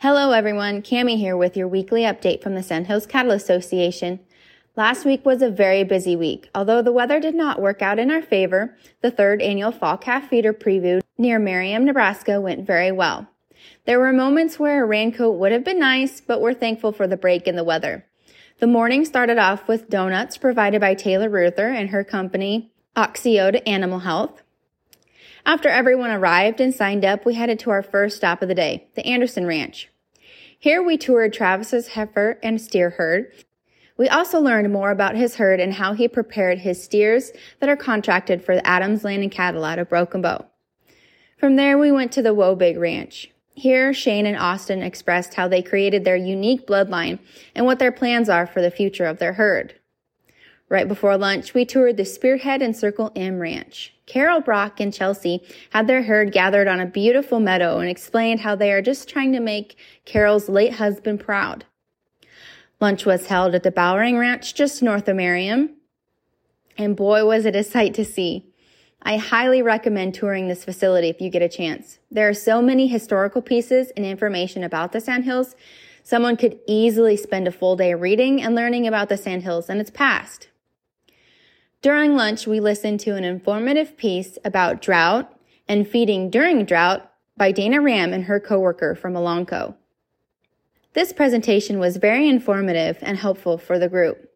Hello everyone, Cami here with your weekly update from the Sandhills Cattle Association. Last week was a very busy week. Although the weather did not work out in our favor, the third annual fall calf feeder preview near Merriman, Nebraska went very well. There were moments where a raincoat would have been nice, but we're thankful for the break in the weather. The morning started off with donuts provided by Taylor Ruther and her company, Axiota Animal Health. After everyone arrived and signed up, we headed to our first stop of the day, the Anderson Ranch. Here we toured Travis's heifer and steer herd. We also learned more about his herd and how he prepared his steers that are contracted for the Adams Land and Cattle out of Broken Bow. From there, we went to the Wobig Ranch. Here, Shane and Austin expressed how they created their unique bloodline and what their plans are for the future of their herd. Right before lunch, we toured the Spearhead and Circle M Ranch. Carol Brock and Chelsea had their herd gathered on a beautiful meadow and explained how they are just trying to make Carol's late husband proud. Lunch was held at the Bowring Ranch just north of Merriman. And boy, was it a sight to see. I highly recommend touring this facility if you get a chance. There are so many historical pieces and information about the Sandhills. Someone could easily spend a full day reading and learning about the Sandhills and its past. During lunch, we listened to an informative piece about drought and feeding during drought by Dana Ram and her coworker from Elanco. This presentation was very informative and helpful for the group.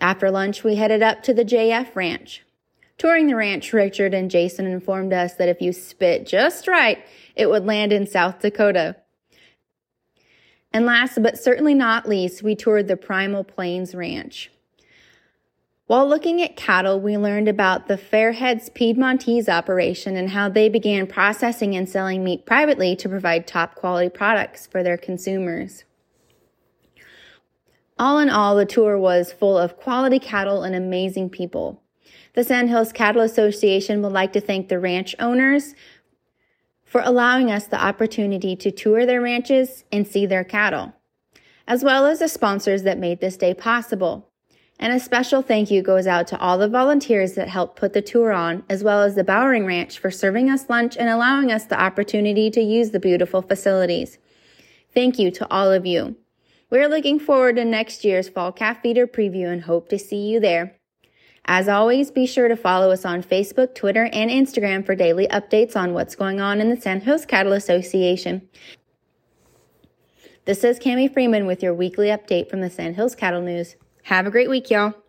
After lunch, we headed up to the JF Ranch. Touring the ranch, Richard and Jason informed us that if you spit just right, it would land in South Dakota. And last but certainly not least, we toured the Primal Plains Ranch. While looking at cattle, we learned about the Fairheads Piedmontese operation and how they began processing and selling meat privately to provide top quality products for their consumers. All in all, the tour was full of quality cattle and amazing people. The Sandhills Cattle Association would like to thank the ranch owners for allowing us the opportunity to tour their ranches and see their cattle, as well as the sponsors that made this day possible. And a special thank you goes out to all the volunteers that helped put the tour on, as well as the Bowring Ranch for serving us lunch and allowing us the opportunity to use the beautiful facilities. Thank you to all of you. We're looking forward to next year's Fall Calf Feeder preview and hope to see you there. As always, be sure to follow us on Facebook, Twitter, and Instagram for daily updates on what's going on in the San Sandhills Cattle Association. This is Cami Freeman with your weekly update from the Sandhills Cattle News. Have a great week, y'all.